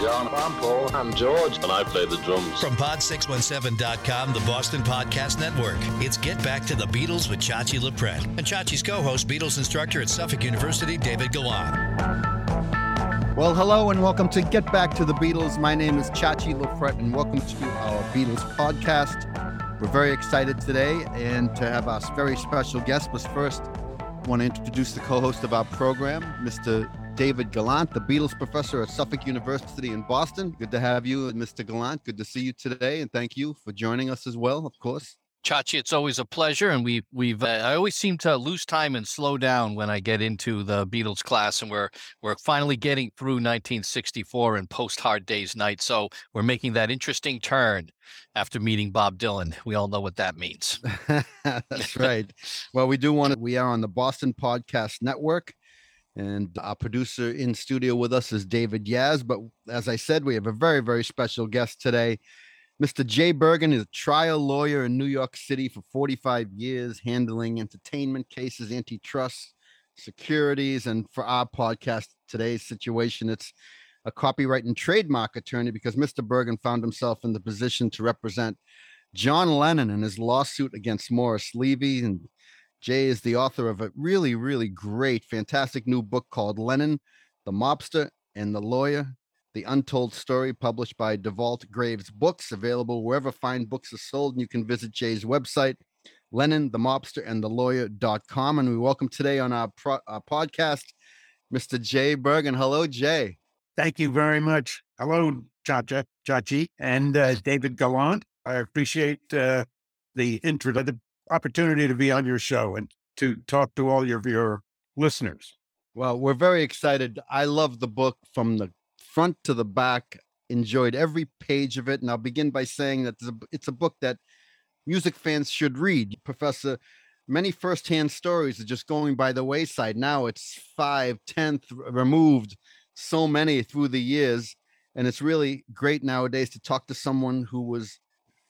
John. I'm Paul. I'm George. And I play the drums. From Pod617.com, the Boston Podcast Network, it's Get Back to the Beatles with Chachi LaPret and Chachi's co host, Beatles instructor at Suffolk University, David Gallant. Well, hello and welcome to Get Back to the Beatles. My name is Chachi LaPret and welcome to our Beatles podcast. We're very excited today and to have our very special guest. But first, I want to introduce the co host of our program, Mr. David Gallant, the Beatles professor at Suffolk University in Boston. Good to have you, Mr. Gallant. Good to see you today, and thank you for joining us as well, of course. Chachi, it's always a pleasure, and we we've uh, I always seem to lose time and slow down when I get into the Beatles class, and we're we're finally getting through 1964 and post Hard Day's Night, so we're making that interesting turn after meeting Bob Dylan. We all know what that means. That's right. well, we do want to. We are on the Boston Podcast Network. And our producer in studio with us is David Yaz. But as I said, we have a very, very special guest today. Mr. Jay Bergen is a trial lawyer in New York City for 45 years, handling entertainment cases, antitrust, securities. And for our podcast, today's situation, it's a copyright and trademark attorney because Mr. Bergen found himself in the position to represent John Lennon in his lawsuit against Morris Levy and Jay is the author of a really, really great, fantastic new book called Lennon, the Mobster, and the Lawyer The Untold Story, published by DeVault Graves Books, available wherever fine books are sold. And you can visit Jay's website, Lennon, the Mobster, and the Lawyer.com. And we welcome today on our, pro- our podcast, Mr. Jay Bergen. Hello, Jay. Thank you very much. Hello, Chacha, Chachi, and uh, David Gallant. I appreciate uh, the intro, the opportunity to be on your show and to talk to all of your listeners. Well, we're very excited. I love the book from the front to the back, enjoyed every page of it. And I'll begin by saying that it's a book that music fans should read. Professor, many firsthand stories are just going by the wayside. Now it's five, tenth removed, so many through the years. And it's really great nowadays to talk to someone who was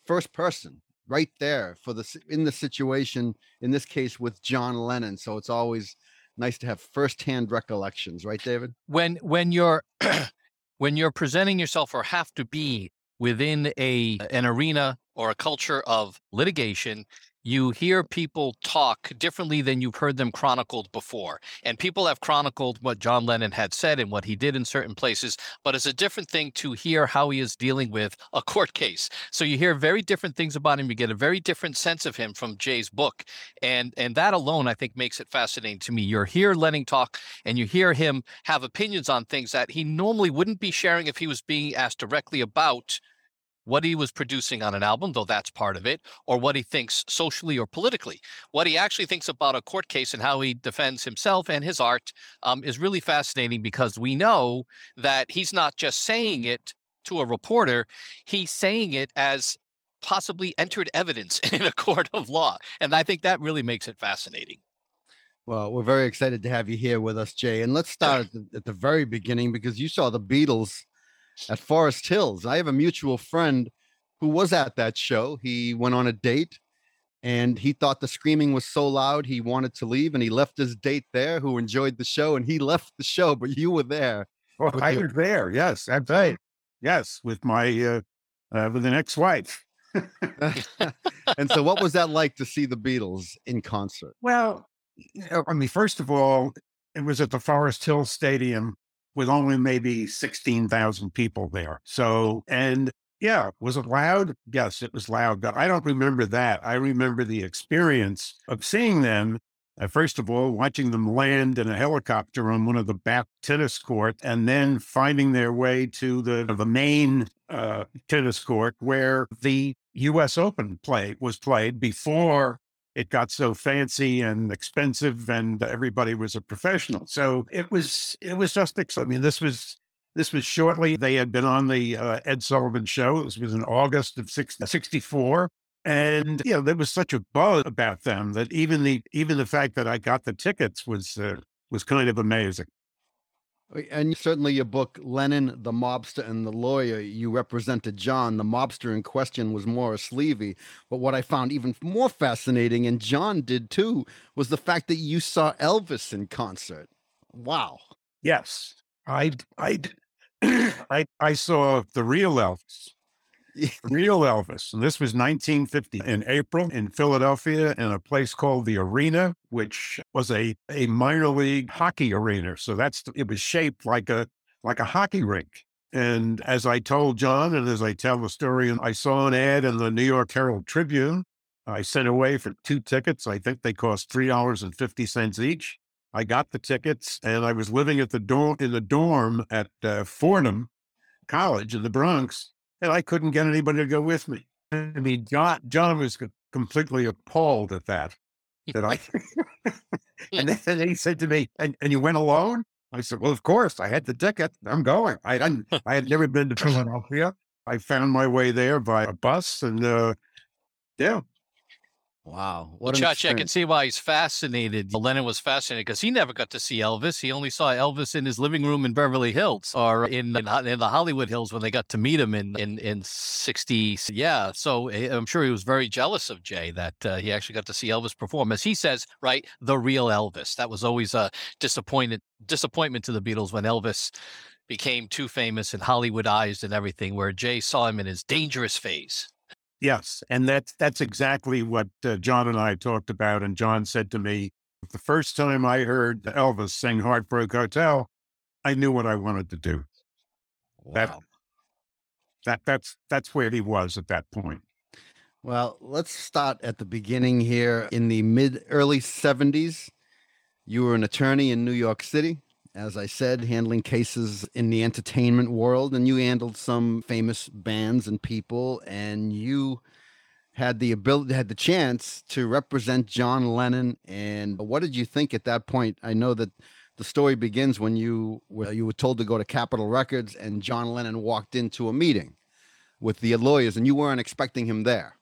first person right there for the in the situation in this case with John Lennon. So it's always nice to have firsthand recollections, right, David? When when you're when you're presenting yourself or have to be within a an arena or a culture of litigation, you hear people talk differently than you've heard them chronicled before. And people have chronicled what John Lennon had said and what he did in certain places, but it's a different thing to hear how he is dealing with a court case. So you hear very different things about him. You get a very different sense of him from Jay's book. And and that alone, I think, makes it fascinating to me. You're here Lennon talk and you hear him have opinions on things that he normally wouldn't be sharing if he was being asked directly about what he was producing on an album, though that's part of it, or what he thinks socially or politically. What he actually thinks about a court case and how he defends himself and his art um, is really fascinating because we know that he's not just saying it to a reporter, he's saying it as possibly entered evidence in a court of law. And I think that really makes it fascinating. Well, we're very excited to have you here with us, Jay. And let's start at the, at the very beginning because you saw the Beatles at Forest Hills. I have a mutual friend who was at that show. He went on a date and he thought the screaming was so loud he wanted to leave and he left his date there who enjoyed the show and he left the show but you were there. Well, i your... was there. Yes that's right. Yes with my uh, uh with an ex-wife. And so what was that like to see the beatles in concert? Well i mean first of all it was at the forest hill stadium with only maybe 16,000 people there. So, and yeah, was it loud? Yes, it was loud, but I don't remember that. I remember the experience of seeing them. Uh, first of all, watching them land in a helicopter on one of the back tennis courts, and then finding their way to the the main uh, tennis court where the U.S. Open play was played before it got so fancy and expensive and everybody was a professional. So it was, it was just, I mean, this was, this was shortly, they had been on the uh, Ed Sullivan show. This was in August of 64. And, you know, there was such a buzz about them that even the, even the fact that I got the tickets was, uh, was kind of amazing. Uh, and certainly your book, Lennon, the Mobster and the Lawyer, you represented John. The mobster in question was Morris Levy. But what I found even more fascinating, and John did too, was the fact that you saw Elvis in concert. Wow. Yes. I, I, I, I saw the real Elvis, real Elvis. And this was 1950 in April in Philadelphia in a place called the Arena, which was a, a minor league hockey arena. So that's, it was shaped like a, like a hockey rink. And as I told John, and as I tell the story, I saw an ad in the New York Herald Tribune. I sent away for two tickets. I think they cost $3.50 each. I got the tickets and I was living at the dorm in the dorm at uh, Fordham College in the Bronx, and I couldn't get anybody to go with me. I mean, John, John was completely appalled at that. That I, and then he said to me, and, and you went alone? I said, well, of course, I had the ticket. I'm going. I hadn't, I had never been to Philadelphia. I found my way there by a bus and, uh, yeah, Wow. What well, Chachi, I can see why he's fascinated. Lennon was fascinated because he never got to see Elvis. He only saw Elvis in his living room in Beverly Hills or in, in, in the Hollywood Hills when they got to meet him in, in, in 60. Yeah. So eh, I'm sure he was very jealous of Jay that uh, he actually got to see Elvis perform. As he says, right, the real Elvis. That was always a disappointed disappointment to the Beatles when Elvis became too famous and Hollywoodized and everything, where Jay saw him in his dangerous phase. Yes, and that's that's exactly what uh, John and I talked about. And John said to me, the first time I heard Elvis sing "Heartbreak Hotel," I knew what I wanted to do. Wow. That that that's that's where he was at that point. Well, let's start at the beginning here. In the mid early seventies, you were an attorney in New York City as I said, handling cases in the entertainment world, and you handled some famous bands and people, and you had the ability, had the chance to represent John Lennon. And what did you think at that point? I know that the story begins when you well, you were told to go to Capitol Records, and John Lennon walked into a meeting with the lawyers, and you weren't expecting him there.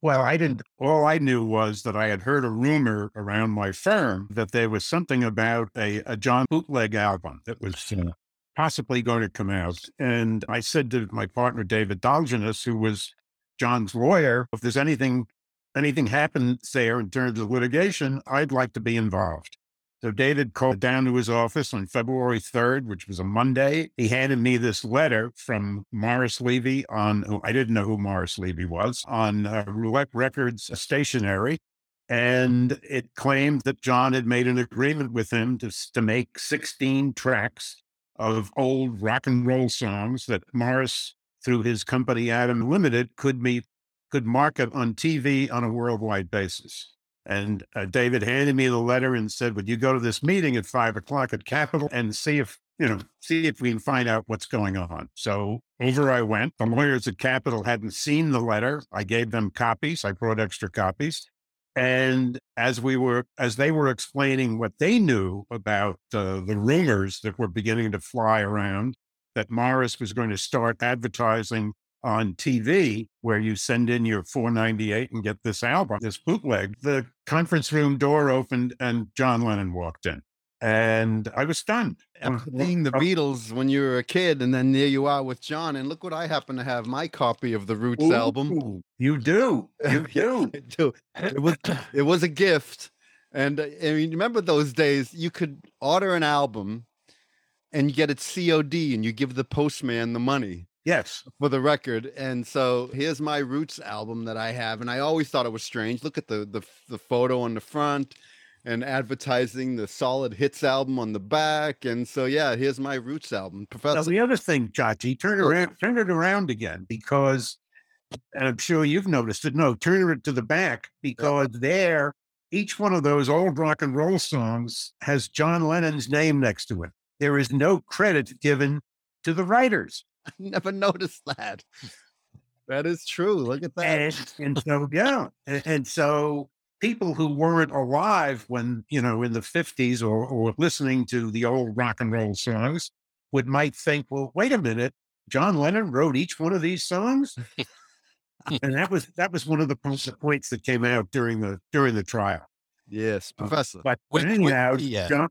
Well, I didn't. All I knew was that I had heard a rumor around my firm that there was something about a, a John bootleg album that was uh, possibly going to come out. And I said to my partner, David Dolgenos, who was John's lawyer, if there's anything, anything happens there in terms of litigation, I'd like to be involved. So David called down to his office on February 3rd, which was a Monday. He handed me this letter from Morris Levy on, I didn't know who Morris Levy was, on uh, Roulette Records stationery. And it claimed that John had made an agreement with him to, to make 16 tracks of old rock and roll songs that Morris, through his company Adam Limited, could meet, could market on TV on a worldwide basis. And uh, David handed me the letter and said, Would you go to this meeting at five o'clock at Capitol and see if, you know, see if we can find out what's going on? So over I went. The lawyers at Capitol hadn't seen the letter. I gave them copies. I brought extra copies. And as we were, as they were explaining what they knew about uh, the rumors that were beginning to fly around, that Morris was going to start advertising on TV where you send in your 498 and get this album, this bootleg. The conference room door opened and John Lennon walked in. And I was stunned. Seeing the Beatles when you were a kid, and then there you are with John. And look what I happen to have my copy of the Roots Ooh, album. You do. You do. do. It was it was a gift. And uh, I mean, remember those days you could order an album and you get it COD and you give the postman the money. Yes. For the record. And so here's my Roots album that I have. And I always thought it was strange. Look at the the, the photo on the front and advertising the solid hits album on the back. And so yeah, here's my Roots album. Professor. Now the other thing, Chachi, turn it around, turn it around again because and I'm sure you've noticed it. No, turn it to the back because yeah. there, each one of those old rock and roll songs has John Lennon's name next to it. There is no credit given to the writers. I never noticed that. That is true. Look at that. And, and so, yeah. And, and, so people who weren't alive when, you know, in the 50s or, or listening to the old rock and roll songs would might think, well, wait a minute, John Lennon wrote each one of these songs? and that was that was one of the points that came out during the during the trial. Yes, uh, professor. Uh, but anyhow, yeah. John,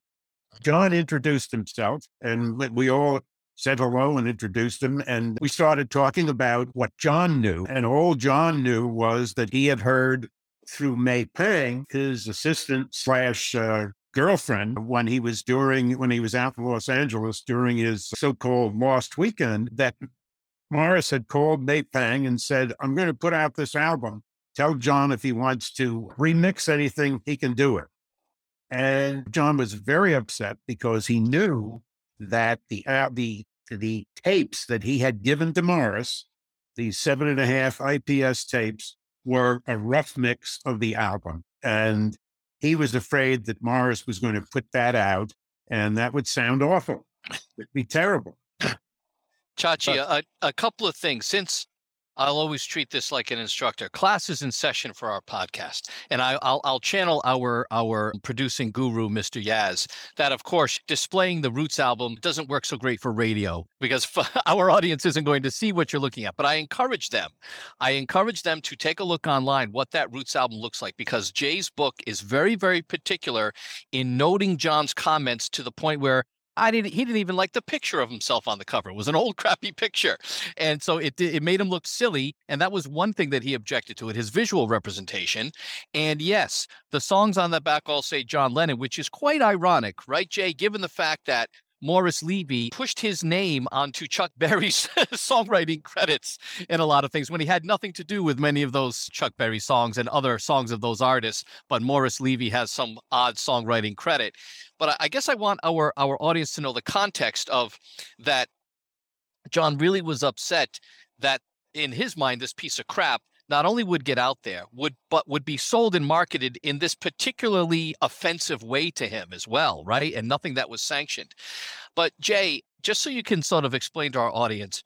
John introduced himself, and we all said hello and introduced him. And we started talking about what John knew. And all John knew was that he had heard through May Pang, his assistant slash uh, girlfriend when he was during when he was out in Los Angeles during his so-called lost weekend that Morris had called May Pang and said, I'm going to put out this album. Tell John if he wants to remix anything, he can do it. And John was very upset because he knew that the uh, the the tapes that he had given to Morris, these seven and a half IPS tapes, were a rough mix of the album. And he was afraid that Morris was going to put that out and that would sound awful. It'd be terrible. Chachi, a, a couple of things. Since I'll always treat this like an instructor. Class is in session for our podcast, and I, will I'll channel our our producing guru, Mr. Yaz. That of course, displaying the Roots album doesn't work so great for radio because our audience isn't going to see what you're looking at. But I encourage them. I encourage them to take a look online what that Roots album looks like because Jay's book is very very particular in noting John's comments to the point where I didn't. He didn't even like the picture of himself on the cover. It was an old crappy picture, and so it it made him look silly. And that was one thing that he objected to it, his visual representation. And yes, the songs on the back all say John Lennon, which is quite ironic, right, Jay? Given the fact that Morris Levy pushed his name onto Chuck Berry's songwriting credits in a lot of things when he had nothing to do with many of those Chuck Berry songs and other songs of those artists. But Morris Levy has some odd songwriting credit. But I guess I want our our audience to know the context of that. John really was upset that in his mind, this piece of crap not only would get out there, would but would be sold and marketed in this particularly offensive way to him as well, right? And nothing that was sanctioned. But Jay, just so you can sort of explain to our audience,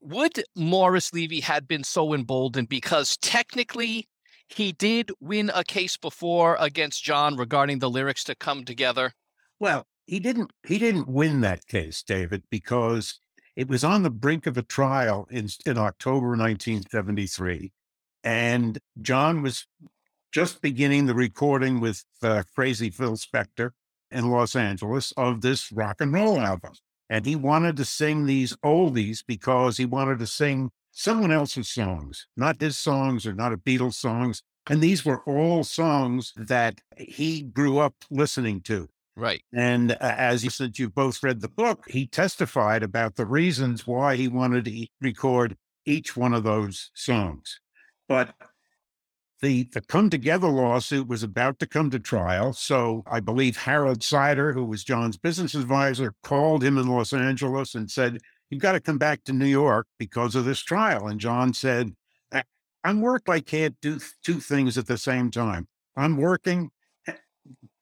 would Morris Levy had been so emboldened because technically he did win a case before against John regarding the lyrics to come together? Well, he didn't he didn't win that case, David, because it was on the brink of a trial in, in October 1973. And John was just beginning the recording with uh, crazy Phil Spector in Los Angeles of this rock and roll album. And he wanted to sing these oldies because he wanted to sing someone else's songs, not his songs or not a Beatles songs. And these were all songs that he grew up listening to. Right. And uh, as you said, you both read the book, he testified about the reasons why he wanted to record each one of those songs. But the, the Come Together lawsuit was about to come to trial. So I believe Harold Seider, who was John's business advisor, called him in Los Angeles and said, You've got to come back to New York because of this trial. And John said, I'm work. I can't do two things at the same time. I'm working, eh,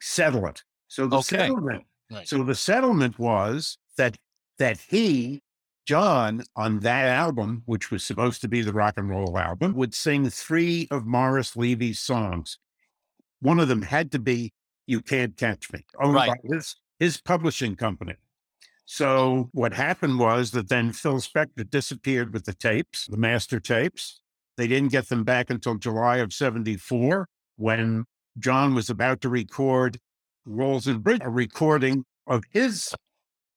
settle it. So the okay. settlement. So the settlement was that that he John on that album, which was supposed to be the rock and roll album, would sing three of Morris Levy's songs. One of them had to be You Can't Catch Me, owned right. by his, his publishing company. So what happened was that then Phil Spector disappeared with the tapes, the master tapes. They didn't get them back until July of 74 when John was about to record Walls and Bridges, a recording of his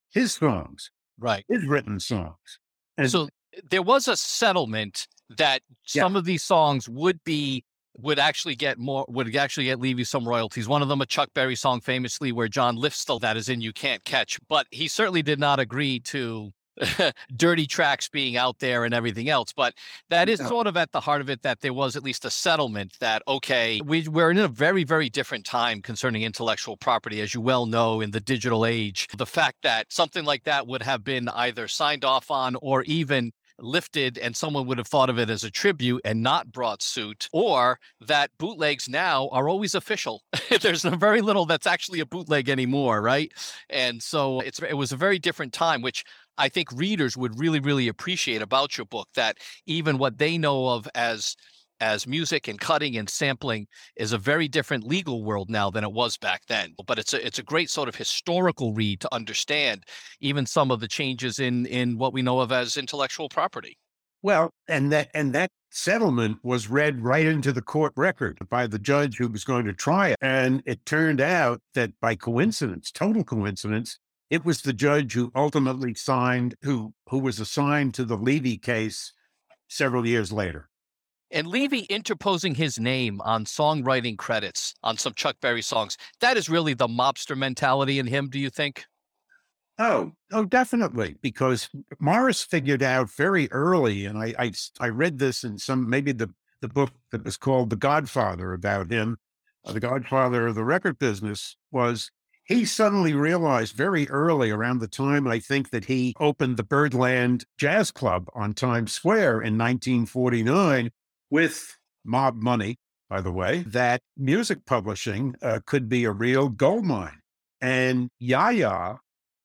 his songs right his written songs and so there was a settlement that yeah. some of these songs would be would actually get more would actually get Levy some royalties. One of them a Chuck Berry song famously where John lifts the that is in you can't catch. But he certainly did not agree to dirty tracks being out there and everything else. But that is sort of at the heart of it that there was at least a settlement that, okay, we, we're in a very, very different time concerning intellectual property, as you well know, in the digital age. The fact that something like that would have been either signed off on or even lifted and someone would have thought of it as a tribute and not brought suit, or that bootlegs now are always official. There's very little that's actually a bootleg anymore, right? And so it's it was a very different time, which I think readers would really, really appreciate about your book that even what they know of as as music and cutting and sampling is a very different legal world now than it was back then. But it's a it's a great sort of historical read to understand even some of the changes in in what we know of as intellectual property. Well, and that and that settlement was read right into the court record by the judge who was going to try it. And it turned out that by coincidence, total coincidence, it was the judge who ultimately signed, who who was assigned to the Levy case several years later. And Levy interposing his name on songwriting credits on some Chuck Berry songs, that is really the mobster mentality in him, do you think? Oh, oh, definitely. Because Morris figured out very early, and I, I, I read this in some maybe the the book that was called The Godfather about him, uh, the Godfather of the record business, was he suddenly realized very early around the time I think that he opened the Birdland Jazz Club on Times Square in 1949 with mob money, by the way, that music publishing uh, could be a real gold mine. And Yaya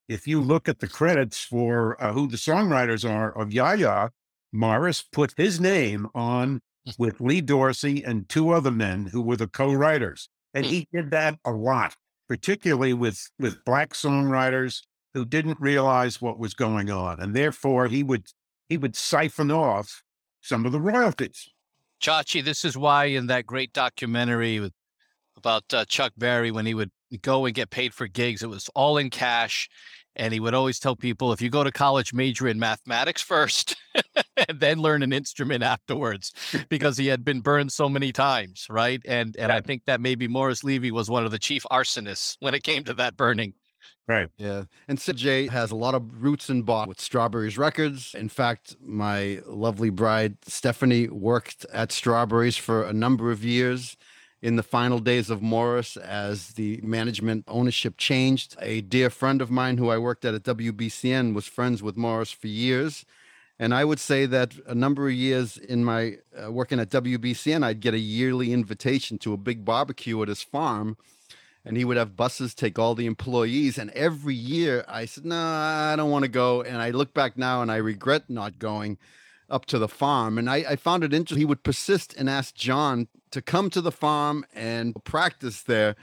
if you look at the credits for uh, who the songwriters are of Yaya, Morris put his name on with Lee Dorsey and two other men who were the co-writers. And hmm. he did that a lot, particularly with, with black songwriters who didn't realize what was going on. And therefore he would he would siphon off some of the royalties. Chachi, this is why in that great documentary with, about uh, Chuck Berry, when he would go and get paid for gigs, it was all in cash. And he would always tell people if you go to college, major in mathematics first and then learn an instrument afterwards because he had been burned so many times. Right. And and yeah. I think that maybe Morris Levy was one of the chief arsonists when it came to that burning. Right. Yeah. And Sid J has a lot of roots in Boston with Strawberries Records. In fact, my lovely bride, Stephanie, worked at Strawberries for a number of years in the final days of Morris as the management ownership changed. A dear friend of mine who I worked at at WBCN was friends with Morris for years. And I would say that a number of years in my uh, working at WBCN, I'd get a yearly invitation to a big barbecue at his farm. And he would have buses take all the employees. And every year I said, No, nah, I don't want to go. And I look back now and I regret not going up to the farm. And I, I, found it interesting. He would persist and ask John to come to the farm and practice there.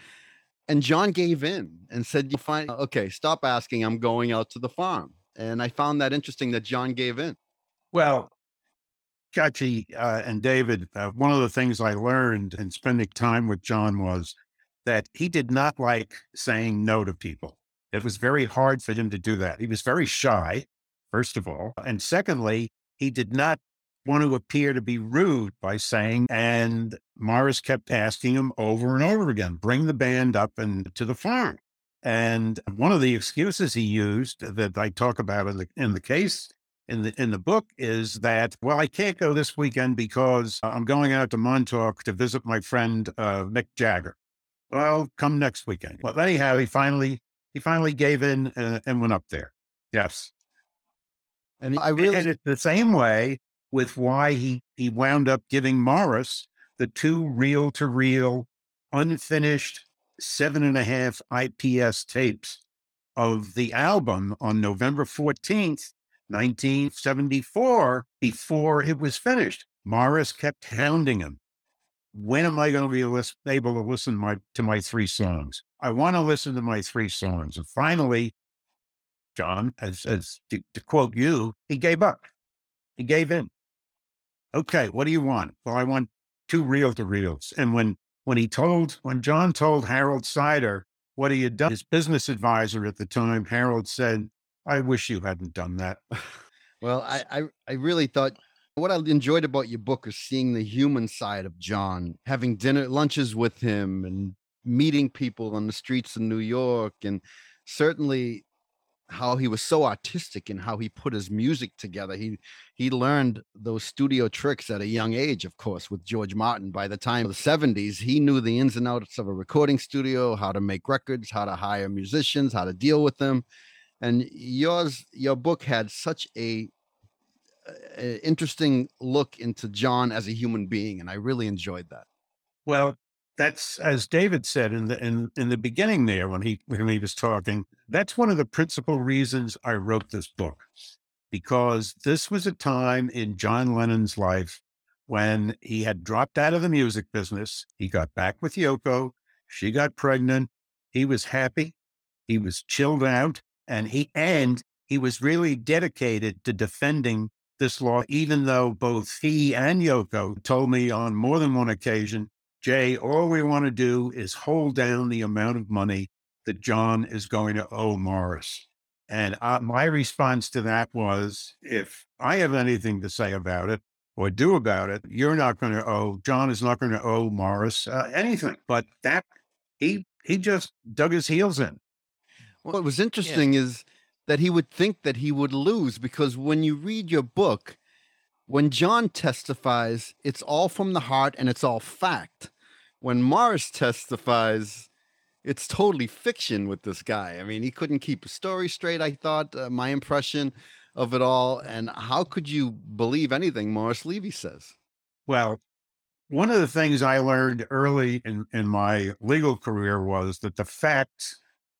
And John gave in and said, You find, okay, stop asking. I'm going out to the farm. And I found that interesting that John gave in. Well, Chachi uh, and David, uh, one of the things I learned in spending time with John was that he did not like saying no to people. It was very hard for him to do that. He was very shy, first of all. And secondly, he did not want to appear to be rude by saying, and Morris kept asking him over and over again, bring the band up and to the farm. And one of the excuses he used that I talk about in the in the case in the in the book is that well I can't go this weekend because I'm going out to Montauk to visit my friend uh, Mick Jagger. Well, I'll come next weekend. Well, anyhow, he finally he finally gave in uh, and went up there. Yes. And I really and it's the same way with why he he wound up giving Morris the two reel to reel unfinished seven and a half IPS tapes of the album on November 14th, 1974, before it was finished. Morris kept hounding him. When am I going to be able to listen my, to my three songs? I want to listen to my three songs. And finally, John, as, as to, to quote you, he gave up. He gave in. Okay, what do you want? Well, I want two reel to reels. And when when he told when John told Harold Seider what he had done, his business advisor at the time, Harold said, I wish you hadn't done that. well, I, I, I really thought what I enjoyed about your book is seeing the human side of John, having dinner lunches with him and meeting people on the streets of New York and certainly how he was so artistic and how he put his music together. He he learned those studio tricks at a young age, of course, with George Martin. By the time of the 70s, he knew the ins and outs of a recording studio, how to make records, how to hire musicians, how to deal with them. And yours your book had such a, a interesting look into John as a human being and I really enjoyed that. Well, that's as David said in the in, in the beginning there when he when he was talking. That's one of the principal reasons I wrote this book, because this was a time in John Lennon's life when he had dropped out of the music business. He got back with Yoko. She got pregnant. He was happy. He was chilled out, and he and he was really dedicated to defending this law, even though both he and Yoko told me on more than one occasion Jay, all we want to do is hold down the amount of money that John is going to owe Morris. And uh, my response to that was if I have anything to say about it, or do about it, you're not going to owe John is not going to owe Morris uh, anything. But that he he just dug his heels in. What was interesting yeah. is that he would think that he would lose because when you read your book, when John testifies, it's all from the heart and it's all fact. When Morris testifies, it's totally fiction with this guy. I mean, he couldn't keep a story straight. I thought uh, my impression of it all. And how could you believe anything Morris Levy says? Well, one of the things I learned early in, in my legal career was that the facts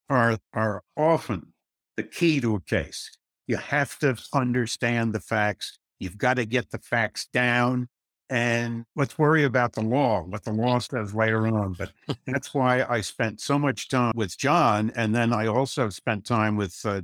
are are often the key to a case. You have to understand the facts. You've got to get the facts down. And let's worry about the law, what the law says later on. But that's why I spent so much time with John. And then I also spent time with uh,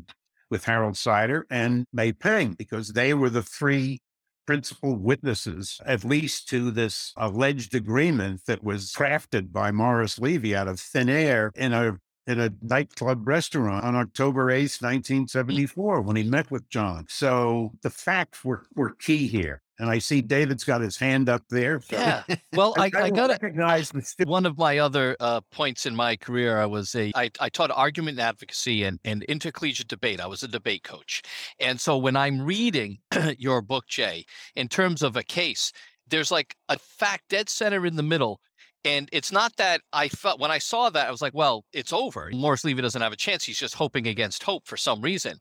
with Harold Seider and May Pang, because they were the three principal witnesses, at least to this alleged agreement that was crafted by Morris Levy out of thin air in a in a nightclub restaurant on October 8th, 1974, when he met with John. So the facts were, were key here. And I see David's got his hand up there. So. Yeah. Well, I, I, I got to recognize the one of my other uh, points in my career. I was a I, I taught argument and advocacy and, and intercollegiate debate. I was a debate coach, and so when I'm reading your book, Jay, in terms of a case, there's like a fact dead center in the middle and it's not that I felt when I saw that, I was like, well, it's over. Morris Levy doesn't have a chance. He's just hoping against hope for some reason.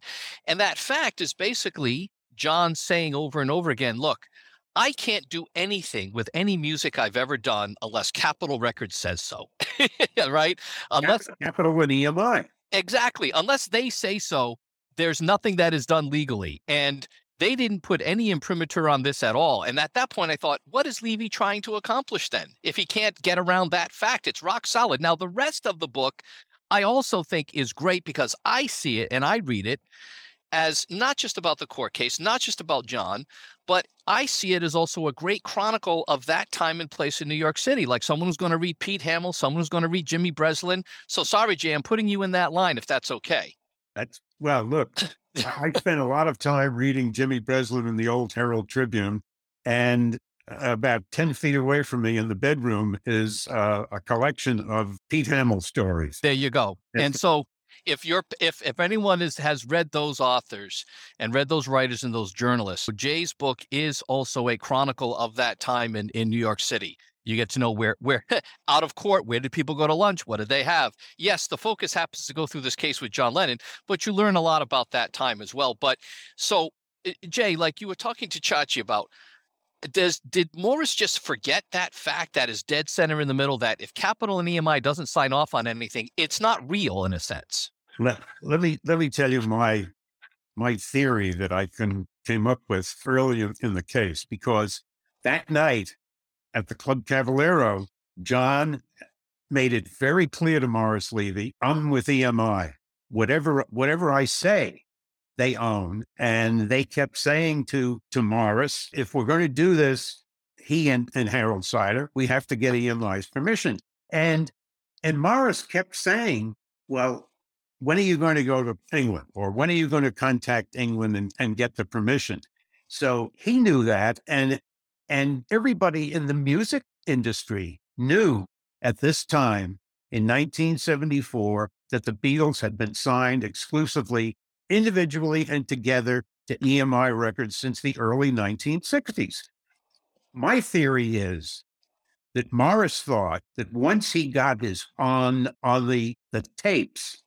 And that fact is basically John saying over and over again, look, I can't do anything with any music I've ever done unless Capitol Records says so. right? Unless Capitol and EMI. Exactly. Unless they say so, there's nothing that is done legally. And they didn't put any imprimatur on this at all. And at that point, I thought, what is Levy trying to accomplish then? If he can't get around that fact, it's rock solid. Now, the rest of the book, I also think is great because I see it and I read it as not just about the court case, not just about John, but I see it as also a great chronicle of that time and place in New York City. Like someone who's going to read Pete Hamill, someone who's going to read Jimmy Breslin. So sorry, Jay, I'm putting you in that line if that's okay. That's well, look, I spent a lot of time reading Jimmy Breslin in the old Herald Tribune, and about 10 feet away from me in the bedroom is uh, a collection of Pete Hamill stories. There you go. And so if you're if if anyone is has read those authors and read those writers and those journalists, Jay's book is also a chronicle of that time in, in New York City. You get to know where where out of court, where did people go to lunch? What did they have? Yes, the focus happens to go through this case with John Lennon, but you learn a lot about that time as well. But so eh, Jay, like you were talking to Chachi about, does did Morris just forget that fact that is dead center in the middle that if Capitol and EMI doesn't sign off on anything, it's not real in a sense? Let, let me let me tell you my my theory that I can came up with early in the case because that night at the Club Cavallero, John made it very clear to Morris Levy, I'm with EMI. Whatever whatever I say, they own. And they kept saying to to Morris, if we're going to do this, he and, and Harold Seider, we have to get EMI's permission. And and Morris kept saying, Well, when are you going to go to England? Or when are you going to contact England and, and get the permission? So he knew that. And and everybody in the music industry knew at this time in 1974 that the Beatles had been signed exclusively, individually, and together to EMI Records since the early 1960s. My theory is that Morris thought that once he got his on on the the tapes,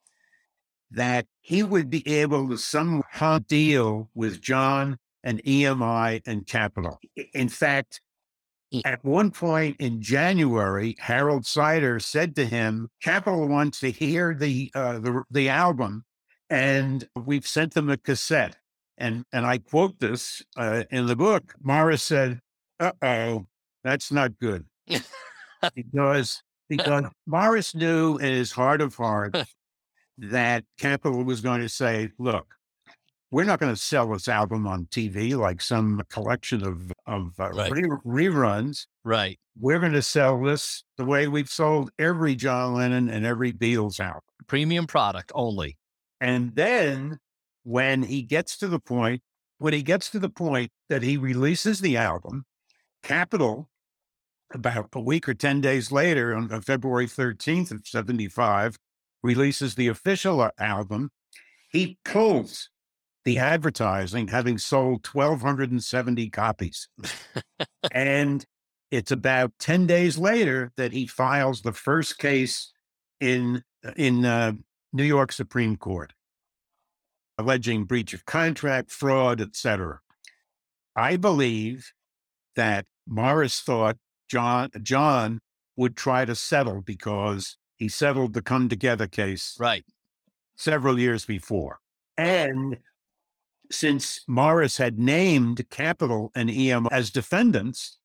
that he would be able to somehow deal with John and EMI and Capitol. In fact, at one point in January, Harold Seider said to him, Capitol wants to hear the, uh, the, the album, and we've sent them a cassette. And, and I quote this uh, in the book. Morris said, uh oh, that's not good. because because Morris knew in his heart of hearts that Capitol was going to say, look, we're not going to sell this album on TV like some collection of of uh, right. re- reruns. Right. We're going to sell this the way we've sold every John Lennon and every Beatles album. Premium product only. And then when he gets to the point, when he gets to the point that he releases the album Capitol, about a week or 10 days later, on, on February 13th of 75, releases the official album. He pulls the advertising, having sold 1,270 copies. and it's about 10 days later that he files the first case in, in uh, New York Supreme Court, alleging breach of contract, fraud, etc. I believe that Morris thought John John would try to settle because he settled the come together case right several years before. And since Morris had named Capitol and EM as defendants,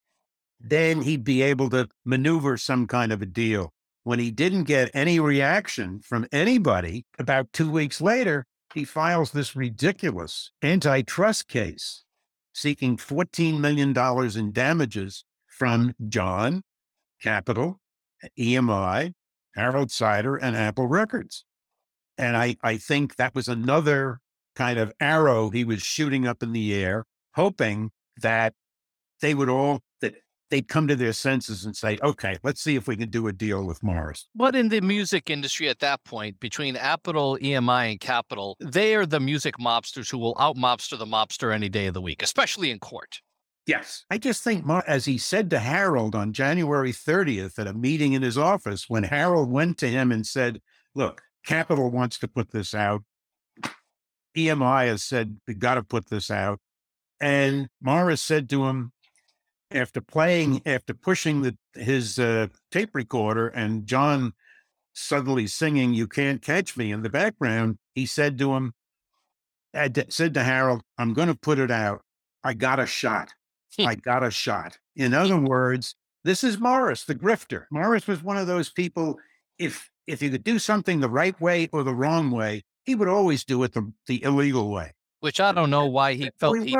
then he'd be able to maneuver some kind of a deal. When he didn't get any reaction from anybody, about two weeks later, he files this ridiculous antitrust case seeking $14 million in damages from John, Capitol, EMI, Harold Seider, and Apple Records. And I, I think that was another kind of arrow he was shooting up in the air, hoping that they would all, that they'd come to their senses and say, okay, let's see if we can do a deal with Morris. But in the music industry at that point, between Apple, EMI, and Capitol, they are the music mobsters who will out mobster the mobster any day of the week, especially in court. Yes. I just think, as he said to Harold on January 30th at a meeting in his office, when Harold went to him and said, Look, Capitol wants to put this out. EMI has said, We got to put this out. And Morris said to him, after playing, after pushing the, his uh, tape recorder and John suddenly singing You Can't Catch Me in the background, he said to him, said to Harold, I'm going to put it out. I got a shot. I got a shot. In other words, this is Morris, the grifter. Morris was one of those people, if if you could do something the right way or the wrong way, he would always do it the, the illegal way. Which I don't know why he felt he,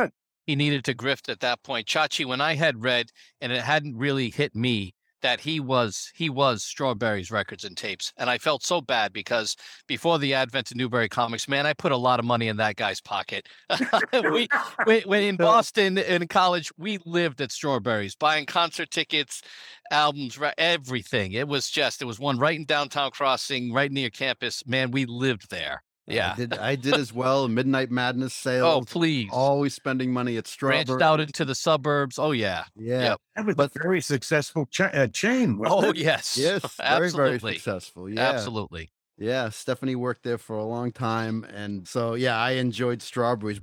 he needed to grift at that point. Chachi, when I had read, and it hadn't really hit me that he was he was Strawberries records and tapes, and I felt so bad because before the advent of Newbury Comics, man, I put a lot of money in that guy's pocket. we, we, when in Boston in college, we lived at Strawberries, buying concert tickets, albums, everything. It was just it was one right in downtown Crossing, right near campus. Man, we lived there. Yeah, I did, I did as well. Midnight Madness sale. Oh, please. Always spending money at Strawberry. Branched out into the suburbs. Oh yeah. Yeah. Yep. That was But- a very successful cha- uh, chain. wasn't Oh it? yes. Yes. Very, very successful. Yeah. Absolutely. Yeah. Stephanie worked there for a long time. And so, yeah, I enjoyed Strawberries.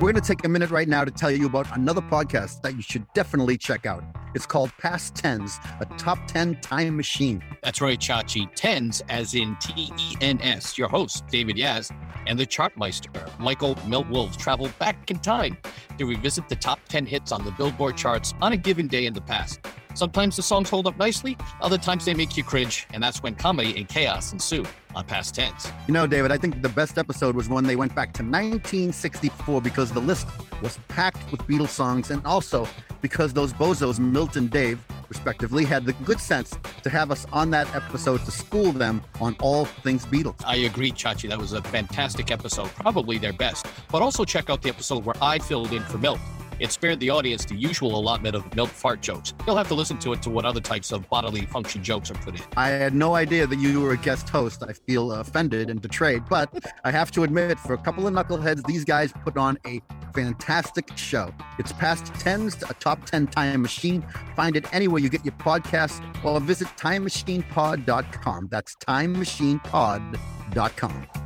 We're going to take a minute right now to tell you about another podcast that you should definitely check out. It's called Past Tens, a top 10 time machine. That's right, Chachi. Tens, as in T E N S. Your host, David Yaz, and the Chartmeister, Michael Milt travel back in time to revisit the top 10 hits on the Billboard charts on a given day in the past. Sometimes the songs hold up nicely, other times they make you cringe, and that's when comedy and chaos ensue on Past Tens. You know, David, I think the best episode was when they went back to 1964 because the list was packed with Beatles songs and also because those bozos, Milt and Dave, respectively, had the good sense to have us on that episode to school them on all things Beatles. I agree, Chachi. That was a fantastic episode, probably their best. But also check out the episode where I filled in for Milt. It spared the audience the usual allotment of Milt fart jokes. You'll have to listen to it to what other types of bodily function jokes are put in. I had no idea that you were a guest host. I feel offended and betrayed, but I have to admit, for a couple of knuckleheads, these guys put on a fantastic show. It's past tens, a top 10 time machine. Find it anywhere you get your podcasts or visit timemachinepod.com. That's timemachinepod.com.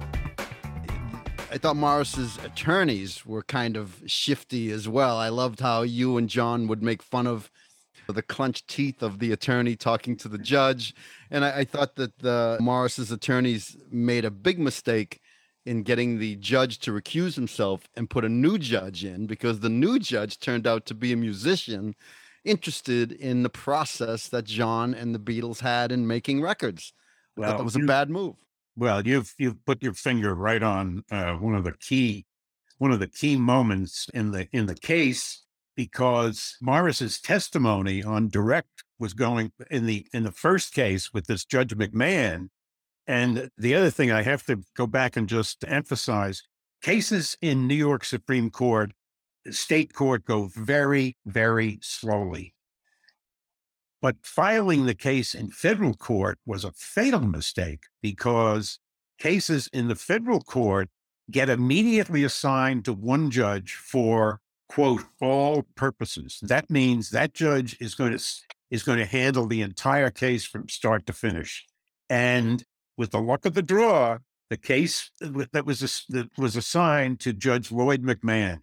I thought Morris's attorneys were kind of shifty as well. I loved how you and John would make fun of the clenched teeth of the attorney talking to the judge. And I, I thought that the Morris's attorneys made a big mistake in getting the judge to recuse himself and put a new judge in because the new judge turned out to be a musician interested in the process that John and the Beatles had in making records. Well, that was a you- bad move. Well, you've you've put your finger right on uh, one of the key one of the key moments in the in the case because Morris's testimony on direct was going in the in the first case with this Judge McMahon. And the other thing I have to go back and just emphasize cases in New York Supreme Court state court go very, very slowly. But filing the case in federal court was a fatal mistake because cases in the federal court get immediately assigned to one judge for quote all purposes. That means that judge is going to is going to handle the entire case from start to finish. And with the luck of the draw, the case that was that was assigned to Judge Lloyd McMahon.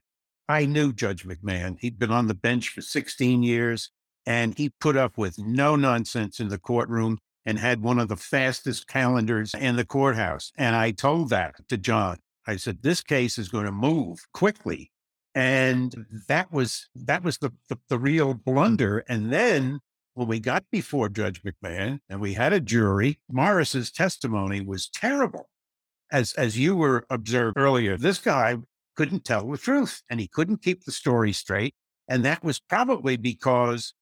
I knew Judge McMahon. He'd been on the bench for 16 years, and he put up with no nonsense in the courtroom and had one of the fastest calendars in the courthouse. And I told that to John. I said, "This case is going to move quickly," and that was that was the, the, the real blunder. And then when we got before Judge McMahon and we had a jury, Morris's testimony was terrible as as you were observed earlier, this guy couldn't tell the truth and he couldn't keep the story straight. And that was probably because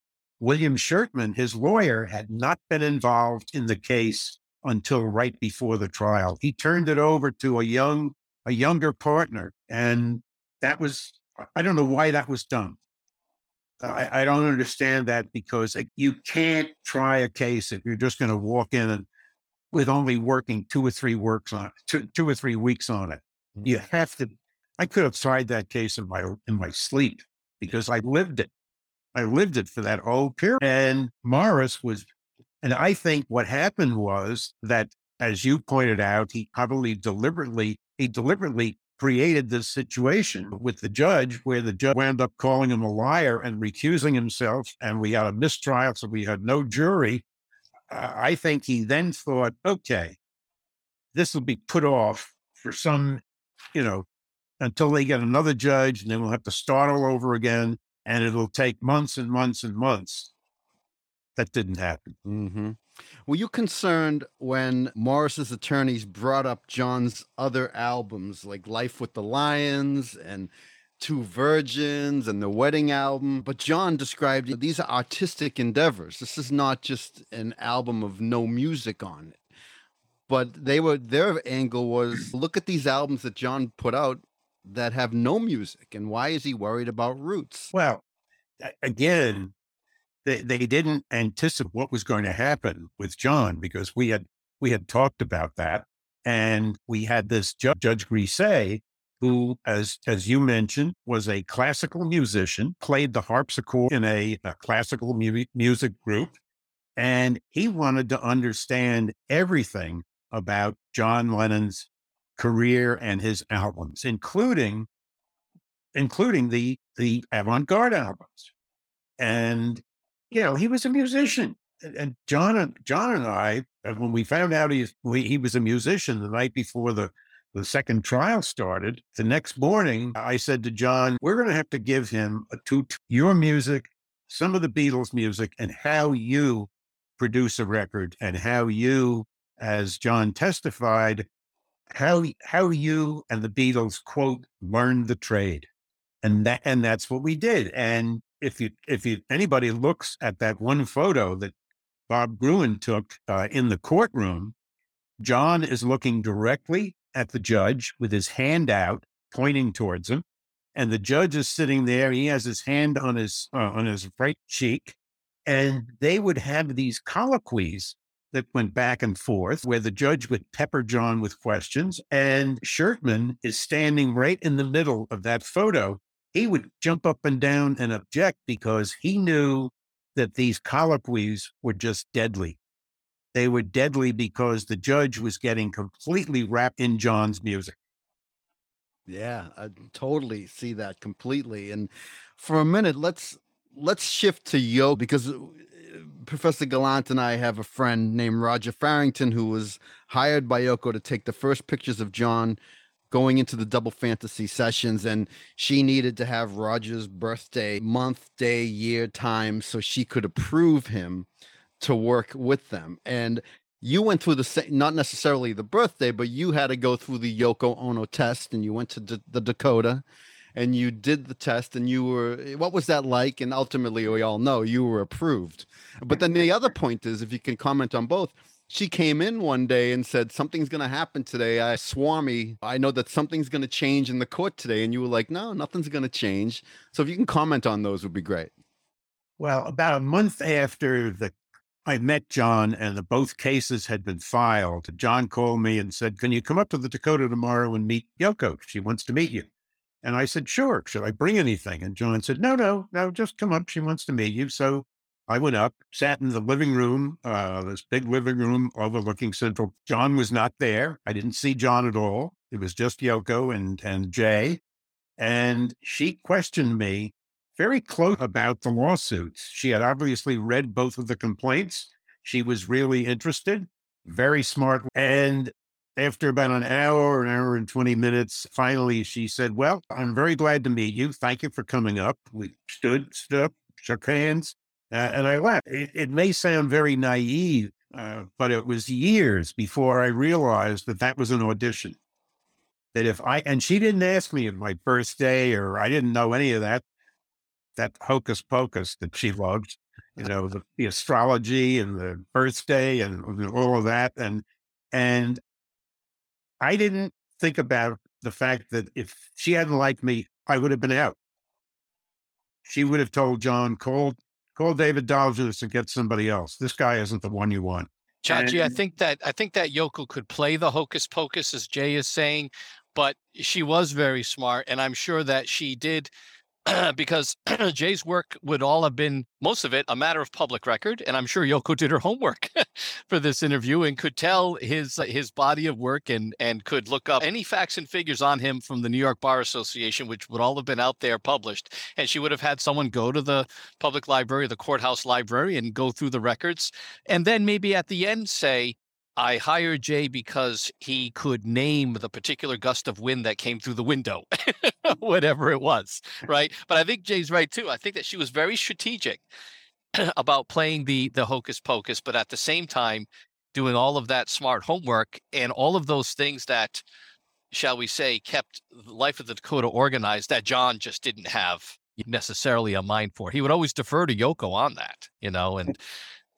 William Schurtman, his lawyer, had not been involved in the case until right before the trial. He turned it over to a young, a younger partner. And that was, I don't know why that was done. I, I don't understand that because you can't try a case if you're just going to walk in and with only working two or three works on two, two or three weeks on it. You mm. have to. I could have tried that case in my in my sleep because I lived it. I lived it for that whole period. And Morris was, and I think what happened was that, as you pointed out, he probably deliberately he deliberately created this situation with the judge where the judge wound up calling him a liar and recusing himself and we had a mistrial so we had no jury I think he then thought, okay, this will be put off for some, you know, until they get another judge and then we'll have to start all over again. And it'll take months and months and months. That didn't happen. Mm-hmm. Were you concerned when Morris's attorneys brought up John's other albums like Life with the Lions and Two Virgins and the wedding album. But John described these are artistic endeavors. This is not just an album of no music on it. But they were their angle was look at these albums that John put out that have no music and why is he worried about roots? Well, again, they, they didn't anticipate what was going to happen with John because we had we had talked about that and we had this judge, Judge who, as as you mentioned, was a classical musician, played the harpsichord in a, a classical mu- music group, and he wanted to understand everything about John Lennon's career and his albums, including including the the avant-garde albums. And you know, he was a musician. And John and John and I, uh, when we found out he, he was a musician the night before the the second trial started, the next morning, I said to John, we're going to have to give him a two, your music, some of the Beatles music, and how you produce a record and how you, as John testified, how, how you and the Beatles, quote, learned the trade. And that, and that's what we did. And if you, if you, anybody looks at that one photo that Bob Gruen took uh, in the courtroom, John is looking directly at the judge with his hand out, pointing towards him. And the judge is sitting there. He has his hand on his uh, on his right cheek, and they would have these colloquies that went back and forth, where the judge would pepper John with questions, and Schurtman is standing right in the middle of that photo. He would jump up and down and object because he knew that these colloquies were just deadly. They were deadly because the judge was getting completely wrapped in John's music. Yeah, I totally see that completely. And for a minute, let's let's shift to Yo because Professor Gallant and I have a friend named Roger Farrington who was hired by Yoko to take the first pictures of John going into the double fantasy sessions and she needed to have Roger's birthday month, day, year, time so she could approve him to work with them. And you went through the same, not necessarily the birthday, but you had to go through the Yoko Ono test and you went to D- the Dakota and you did the test and you were, what was that like? And ultimately, we all know you were approved. But then the other point is, if you can comment on both, she came in one day and said something's going to happen today. I swami i know that something's going to change in the court today. And you were like no nothing's going to change. So if you can comment on those would be great. Well about a month after the i met john and the both cases had been filed john called me and said can you come up to the dakota tomorrow and meet yoko? She wants to meet you and i said sure should i bring anything and john said no no no just come up she wants to meet you so I went up, sat in the living room, uh, this big living room overlooking Central. John was not there. I didn't see John at all. It was just Yoko and and Jay, and she questioned me very close about the lawsuits. She had obviously read both of the complaints. She was really interested, very smart, and after about an hour, an hour and 20 minutes, finally she said, Well, I'm very glad to meet you. Thank you for coming up. We stood, stood up, shook hands, uh, and I left. It, it, may sound very naive, uh, but it was years before I realized that that was an audition. That if I, and she didn't ask me at my birthday or I didn't know any of that, that hocus pocus that she loved, you know, the, the astrology and the birthday and all of that. And, and I didn't think about the fact that if she hadn't liked me, I would have been out. She would have told John, call Call David Dolgenos and get somebody else. This guy isn't the one you want. Chachi, I think that I think that Yoko could play the hocus pocus, as Jay is saying, but she was very smart, and I'm sure that she did because Jay's work would all have been most of it a matter of public record, and I'm sure Yoko did her homework for this interview and could tell his his body of work and and could look up any facts and figures on him from the New York Bar Association, which would all have been out there published, and she would have had someone go to the public library, the courthouse library, and go through the records, and then maybe at the end say, I hired Jay because he could name the particular gust of wind that came through the window, whatever it was, right? But I think Jay's right too. I think that she was very strategic about playing the the hocus pocus, but at the same time doing all of that smart homework and all of those things that, shall we say, kept the life of the Dakota organized that John just didn't have necessarily a mind for. He would always defer to Yoko on that, you know, and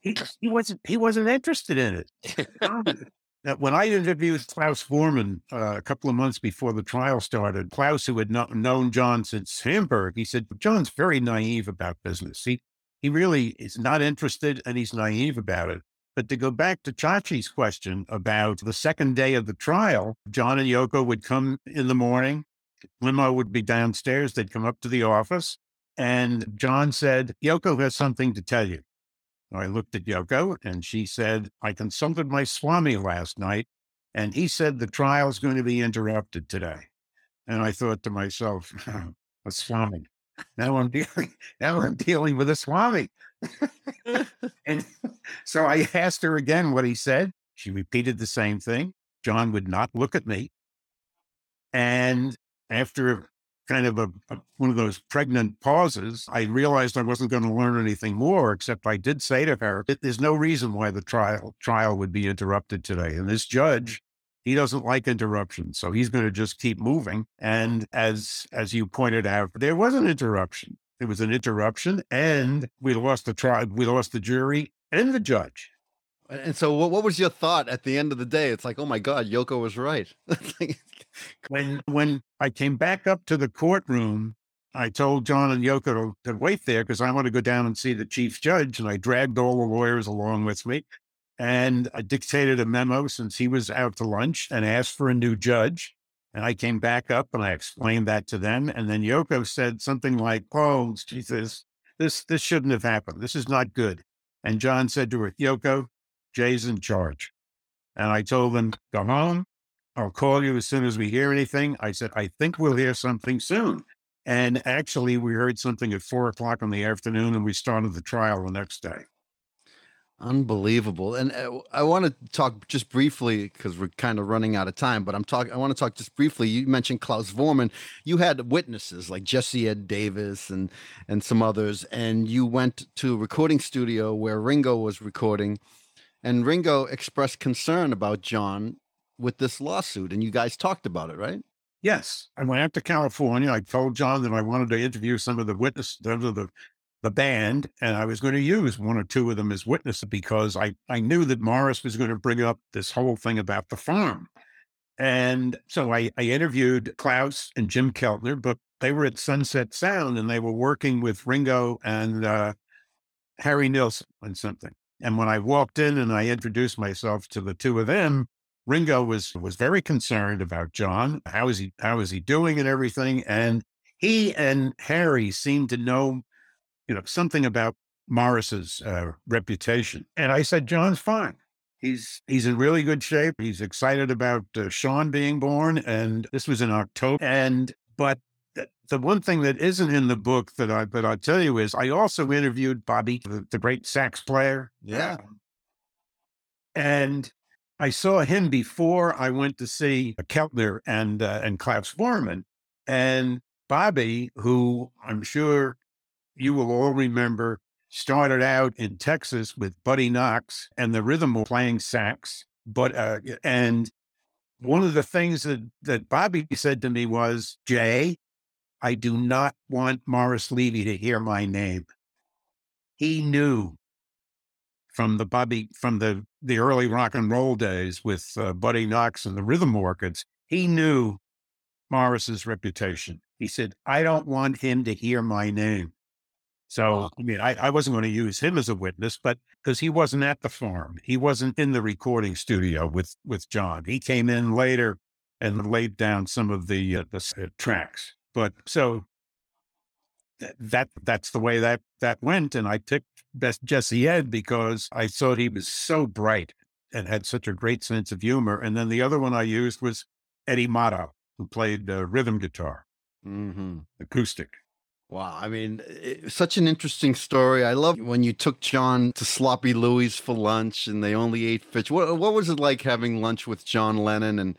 he, he wasn't he wasn't interested in it. when I interviewed Klaus Voormann uh, a couple of months before the trial started, Klaus, who had not known John since Hamburg, he said, John's very naive about business. He, he really is not interested and he's naive about it. But to go back to Chachi's question about the second day of the trial, John and Yoko would come in the morning. Limo would be downstairs. They'd come up to the office. And John said, Yoko has something to tell you. I looked at Yoko and she said, I consulted my Swami last night and he said the trial is going to be interrupted today. And I thought to myself, a Swami. Now I'm dealing, now I'm dealing with a Swami. and so I asked her again what he said. She repeated the same thing. John would not look at me. And after kind of a, a, one of those pregnant pauses, I realized I wasn't going to learn anything more, except I did say to her, "There's no reason why the trial trial would be interrupted today." And this judge, he doesn't like interruptions, so he's going to just keep moving. And as as you pointed out, there was an interruption. It was an interruption, and we lost the trial. We lost the jury and the judge. And so, what, what was your thought at the end of the day? It's like, oh my God, Yoko was right. when when I came back up to the courtroom, I told John and Yoko to, to wait there because I want to go down and see the chief judge. And I dragged all the lawyers along with me. And I dictated a memo since he was out to lunch and asked for a new judge. And I came back up and I explained that to them. And then Yoko said something like, Oh, Jesus, this this shouldn't have happened. This is not good. And John said to her, Yoko, Jay's in charge. And I told them, go home. I'll call you as soon as we hear anything. I said, I think we'll hear something soon. And actually, we heard something at four o'clock in the afternoon, and we started the trial the next day. Unbelievable. And uh, I want to talk just briefly because we're kind of running out of time, but I'm talking, I want to talk just briefly. You mentioned Klaus Voormann. You had witnesses like Jesse Ed Davis and, and some others, and you went to a recording studio where Ringo was recording and Ringo expressed concern about John with this lawsuit, and you guys talked about it, right? Yes. I went out to California. I told John that I wanted to interview some of the witnesses, of the the band, and I was going to use one or two of them as witnesses because I, I knew that Morris was going to bring up this whole thing about the farm. And so I, I interviewed Klaus and Jim Keltner, but they were at Sunset Sound and they were working with Ringo and uh, Harry Nilsson on something. And when I walked in and I introduced myself to the two of them, Ringo was was very concerned about John. How is he how is he doing and everything? And he and Harry seemed to know, you know, something about Morris's uh, reputation. And I said, John's fine. He's he's in really good shape. He's excited about uh, Sean being born, and this was in October. And but the, the one thing that isn't in the book that I but I tell you is I also interviewed Bobby, the, the great sax player. Yeah. And I saw him before I went to see Keltner and uh, and Klaus Voormann, and Bobby, who I'm sure you will all remember, started out in Texas with Buddy Knox and the Rhythm playing sax. But uh, and one of the things that that Bobby said to me was, Jay, I do not want Morris Levy to hear my name. He knew from the Bobby from the the early rock and roll days with uh, Buddy Knox and the Rhythm Orchids. He knew Morris's reputation. He said, "I don't want him to hear my name." So, I mean, I, I wasn't going to use him as a witness, but because he wasn't at the farm, he wasn't in the recording studio with with John. He came in later and laid down some of the uh, the uh, tracks. But so that that's the way that that went. And I picked best Jesse Ed because I thought he was so bright and had such a great sense of humor. And then the other one I used was Eddie Mottau, who played uh, rhythm guitar, Mm-hmm. acoustic. Wow. I mean, it, such an interesting story. I love when you took John to Sloppy Louie's for lunch and they only ate fish. What, what was it like having lunch with John Lennon and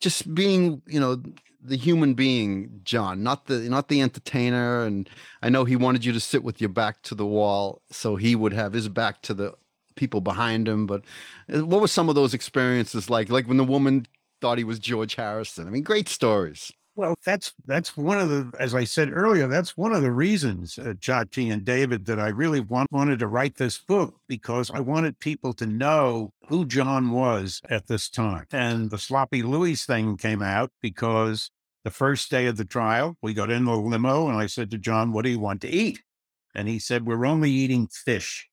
just being, you know, the human being, John, not the not the entertainer. And I know he wanted you to sit with your back to the wall so he would have his back to the people behind him. But uh, what were some of those experiences like? Like when the woman thought he was George Harrison. I mean, great stories. Well, that's that's one of the, as I said earlier, that's one of the reasons, uh, Chachi and David, that I really want, wanted to write this book because I wanted people to know who John was at this time. And the Sloppy Louie thing came out because the first day of the trial, we got in the limo and I said to John, "What do you want to eat?" And he said, "We're only eating fish."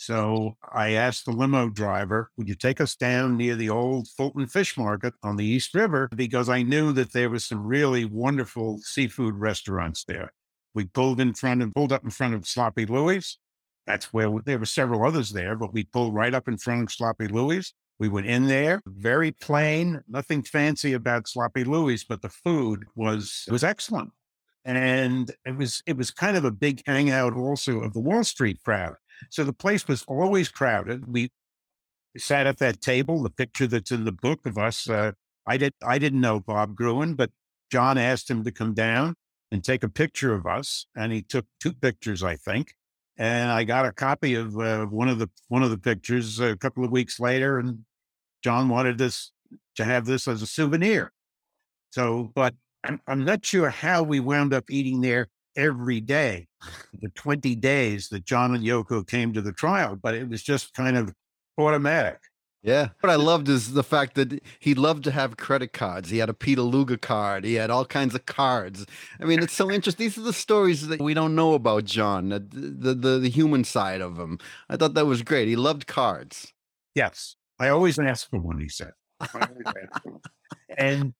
So I asked the limo driver, would you take us down near the old Fulton Fish Market on the East River? Because I knew that there was some really wonderful seafood restaurants there. We pulled in front and pulled up in front of Sloppy Louie's. That's where we, there were several others there, but we pulled right up in front of Sloppy Louie's. We went in there, very plain, nothing fancy about Sloppy Louie's, but the food was was excellent. And it was it was kind of a big hangout also of the Wall Street crowd. So the place was always crowded. We sat at that table. The picture that's in the book of us, uh, I did I didn't know Bob Gruen, but John asked him to come down and take a picture of us, and he took two pictures, I think. And I got a copy of uh, one of the one of the pictures a couple of weeks later, and John wanted this to have this as a souvenir. So, but I'm, I'm not sure how we wound up eating there every day, the 20 days that John and Yoko came to the trial, but it was just kind of automatic. Yeah. What I loved is the fact that he loved to have credit cards. He had a Peter Luger card. He had all kinds of cards. I mean, it's so interesting. These are the stories that we don't know about John, the, the, the, the human side of him. I thought that was great. He loved cards. Yes. I always ask for one, he said. I always ask for one. And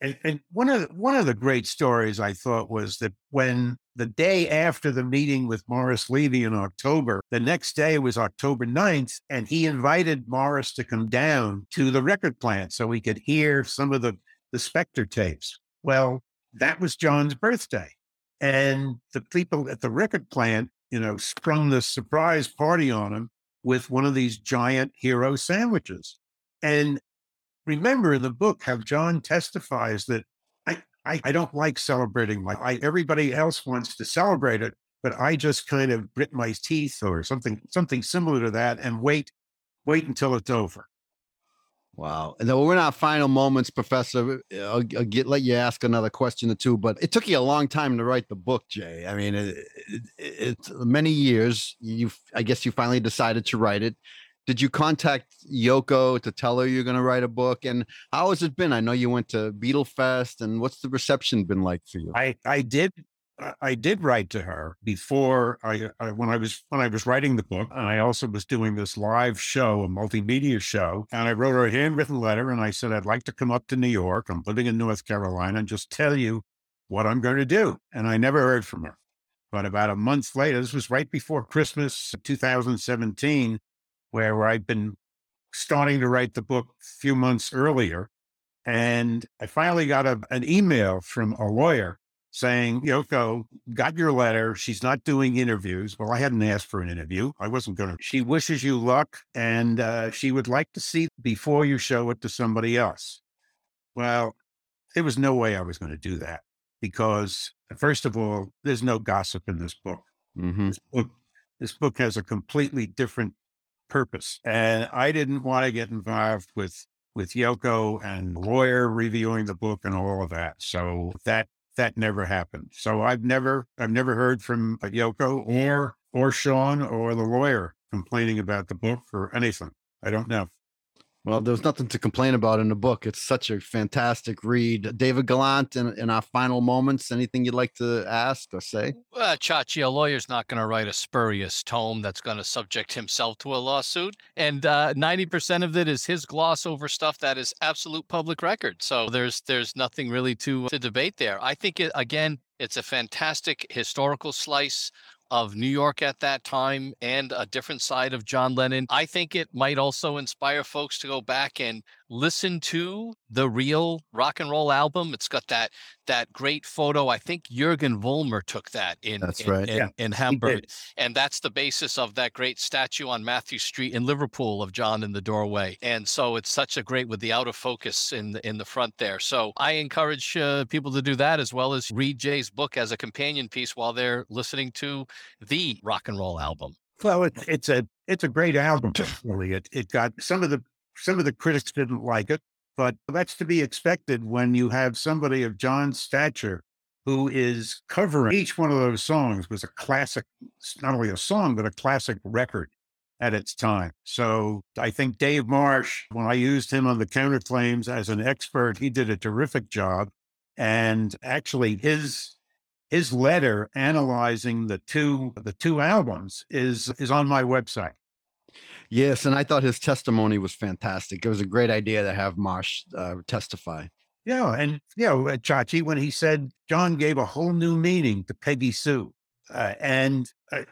and, and one of the, one of the great stories I thought was that when the day after the meeting with Morris Levy in October, the next day was October 9th, and he invited Morris to come down to the record plant so he could hear some of the, the Spector tapes. Well, that was John's birthday. And the people at the record plant, you know, sprung this surprise party on him with one of these giant hero sandwiches. And remember in the book how John testifies that I, I, I don't like celebrating my I, everybody else wants to celebrate it, but I just kind of grit my teeth or something something similar to that and wait wait until it's over. Wow. And we're in our final moments, Professor. I'll, I'll get let you ask another question or two, but it took you a long time to write the book, Jay. I mean, it, it's many years. You, I guess, you finally decided to write it. Did you contact Yoko to tell her you're going to write a book? And how has it been? I know you went to Beatle Fest, and what's the reception been like for you? I I did I did write to her before I, I, when I was when I was writing the book, and I also was doing this live show, a multimedia show, and I wrote her a handwritten letter, and I said I'd like to come up to New York. I'm living in North Carolina, and just tell you what I'm going to do. And I never heard from her. But about a month later, this was right before Christmas 2017, where I'd been starting to write the book a few months earlier. And I finally got a, an email from a lawyer saying, Yoko, got your letter. She's not doing interviews. Well, I hadn't asked for an interview. I wasn't going to. She wishes you luck and uh, she would like to see before you show it to somebody else. Well, there was no way I was going to do that because, first of all, there's no gossip in this book. Mm-hmm. This book, this book has a completely different purpose. And I didn't want to get involved with with Yoko and lawyer reviewing the book and all of that. So that that never happened. So I've never I've never heard from uh, Yoko or or Sean or the lawyer complaining about the book or anything. I don't know. Well, there's nothing to complain about in the book. It's such a fantastic read. David Gallant, in, in our final moments, anything you'd like to ask or say? Well, Chachi, a lawyer's not going to write a spurious tome that's going to subject himself to a lawsuit. And uh, 90% of it is his gloss over stuff that is absolute public record. So there's there's nothing really to, to debate there. I think, it, again, it's a fantastic historical slice of New York at that time and a different side of John Lennon. I think it might also inspire folks to go back and listen to the real rock and roll album. It's got that that great photo. I think Jürgen Vollmer took that in that's in, right. in, Yeah, in Hamburg. And that's the basis of that great statue on Mathew Street in Liverpool of John in the doorway. And so it's such a great with the out of focus in the, in the front there. So I encourage uh, people to do that as well as read Jay's book as a companion piece while they're listening to the rock and roll album. Well, it, it's a it's a great album. Really, it it got some of the some of the critics didn't like it, but that's to be expected when you have somebody of John's stature who is covering each one of those songs was a classic, not only a song but a classic record at its time. So I think Dave Marsh, when I used him on the counterclaims as an expert, he did a terrific job. And actually, his his letter analyzing the two the two albums is is on my website. Yes, and I thought his testimony was fantastic. It was a great idea to have Marsh uh, testify. Yeah, and you know, uh, Chachi, when he said John gave a whole new meaning to Peggy Sue, uh, and uh,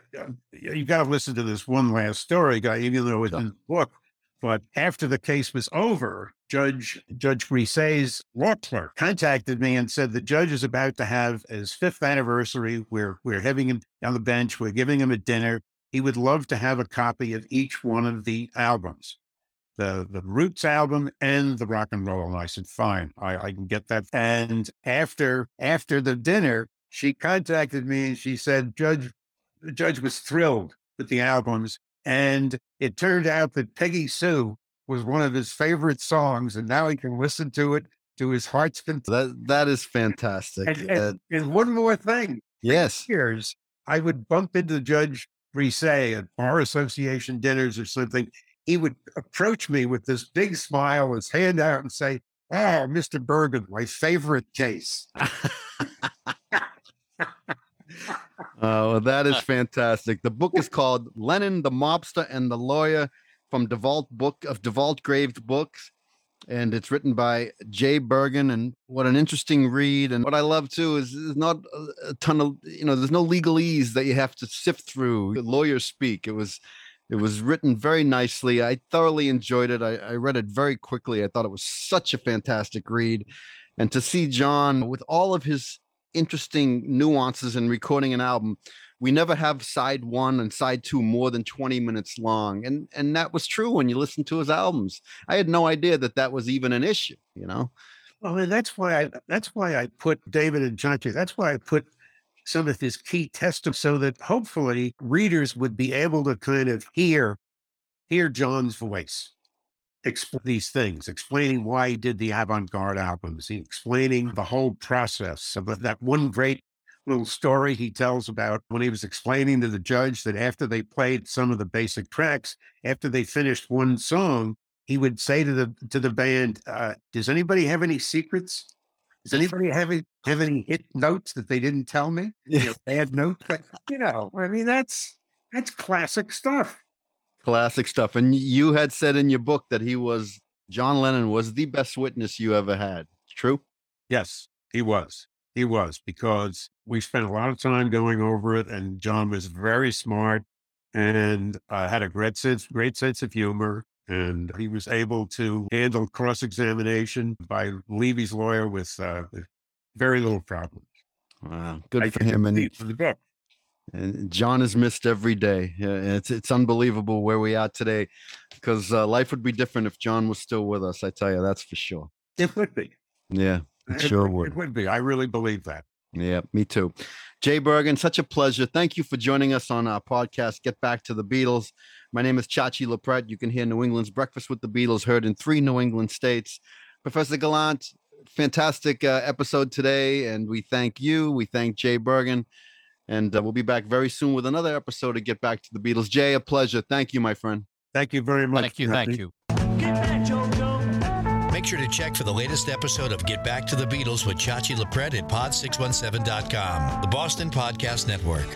you got to listen to this one last story, guy, even though it's in the book. But after the case was over, Judge Judge Griesa's law clerk contacted me and said the judge is about to have his fifth anniversary. We're we're having him on the bench. We're giving him a dinner. He would love to have a copy of each one of the albums, the the Roots album and the Rock and Roll. And I said, fine, I, I can get that. And after after the dinner, she contacted me and she said, Judge, the judge was thrilled with the albums. And it turned out that Peggy Sue was one of his favorite songs, and now he can listen to it to his heart's content. That that is fantastic. And, Uh, and, and one more thing, yes, years I would bump into Judge Griesa at bar association dinners or something. He would approach me with this big smile, his hand out, and say, "Oh, Mr. Bergen, my favorite case." Oh, well, that is uh, fantastic. The book is called Lennon, the Mobster, and the Lawyer from Devault Book of Devault Graves Books. And it's written by Jay Bergen. And what an interesting read. And what I love too is there's not a- a ton of, you know, there's no legalese that you have to sift through. The lawyers speak. It was it was written very nicely. I thoroughly enjoyed it. I, I read it very quickly. I thought it was such a fantastic read. And to see John with all of his interesting nuances in recording an album. We never have side one and side two more than 20 minutes long. And and that was true when you listen to his albums. I had no idea that that was even an issue, you know? Well, and that's why I that's why I put David and Chachi. That's why I put some of his key testimony so that hopefully readers would be able to kind of hear hear John's voice explain these things, explaining why he did the avant-garde albums, he- explaining the whole process of that- that one great little story he tells about when he was explaining to the judge that after they played some of the basic tracks, after they finished one song, he would say to the to the band, uh, "Does anybody have any secrets? Does anybody have any, have any hit notes that they didn't tell me? You know, bad notes? But, you know, I mean, that's that's classic stuff. Classic stuff. And you had said in your book that he was John Lennon was the best witness you ever had. True? Yes, he was. He was because we spent a lot of time going over it, and John was very smart and uh, had a great sense, great sense of humor, and he was able to handle cross examination by Levy's lawyer with, uh, very little problem. Wow, good for him. And, and John is missed every day. It's it's unbelievable where we are today, because uh, life would be different if John was still with us. I tell you, that's for sure. It would be. Yeah, it, it sure would. It would be. I really believe that. Yeah, me too. Jay Bergen, such a pleasure. Thank you for joining us on our podcast, Get Back to the Beatles. My name is Chachi Loprete. You can hear New England's Breakfast with the Beatles heard in three New England states. Professor Gallant, fantastic uh, episode today. And we thank you. We thank Jay Bergen. And uh, we'll be back very soon with another episode of Get Back to the Beatles. Jay, a pleasure. Thank you, my friend. Thank you very much. Thank you. Thank you. Make sure to check for the latest episode of Get Back to the Beatles with Chachi Loprete at pod617.com, the Boston Podcast Network.